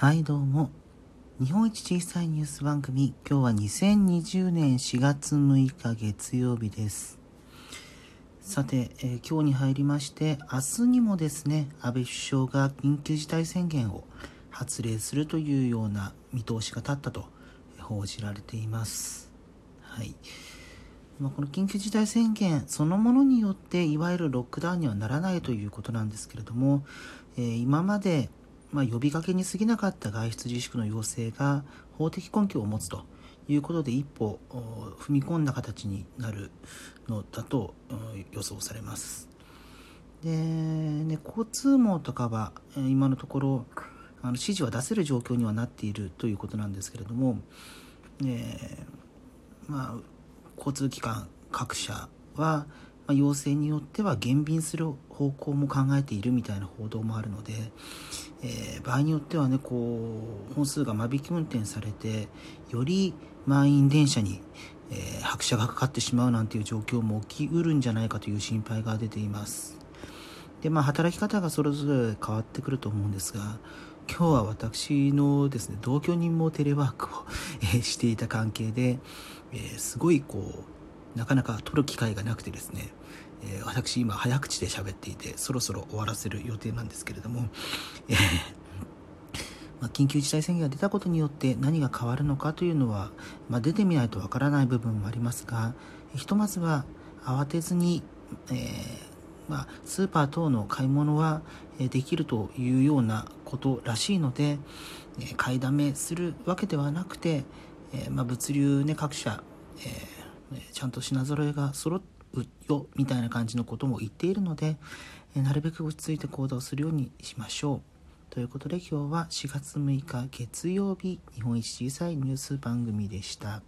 はいどうも。日本一小さいニュース番組今日は2020年4月6日月曜日です。さて、えー、今日に入りまして明日にもですね安倍首相が緊急事態宣言を発令するというような見通しが立ったと報じられています。はい。まあ、この緊急事態宣言そのものによっていわゆるロックダウンにはならないということなんですけれども、えー、今までまあ、呼びかけに過ぎなかった外出自粛の要請が法的根拠を持つということで一歩踏み込んだ形になるのだと予想されます。で、ね、交通網とかは今のところあの指示は出せる状況にはなっているということなんですけれども、え、まあ、交通機関各社はま、要請によっては減便する方向も考えているみたいな報道もあるので、えー、場合によってはねこう本数が間引き運転されてより満員電車に、えー、拍車がかかってしまうなんていう状況も起きうるんじゃないかという心配が出ています。でまあ働き方がそれぞれ変わってくると思うんですが今日は私のですね同居人もテレワークを、えしていた関係で、えー、すごいこうなかなか取る機会がなくてですね、えー、私今早口で喋っていてそろそろ終わらせる予定なんですけれども、えー、まあ、緊急事態宣言が出たことによって何が変わるのかというのは、まあ、出てみないとわからない部分もありますがひとまずは慌てずに、えー、まあ、スーパー等の買い物はできるというようなことらしいので買いだめするわけではなくて、えまあ、物流、ね、各社、えちゃんと品揃えが揃うよみたいな感じのことも言っているので、えなるべく落ち着いて行動するようにしましょう。ということで今日は4月6日月曜日日本一小さいニュース番組でした。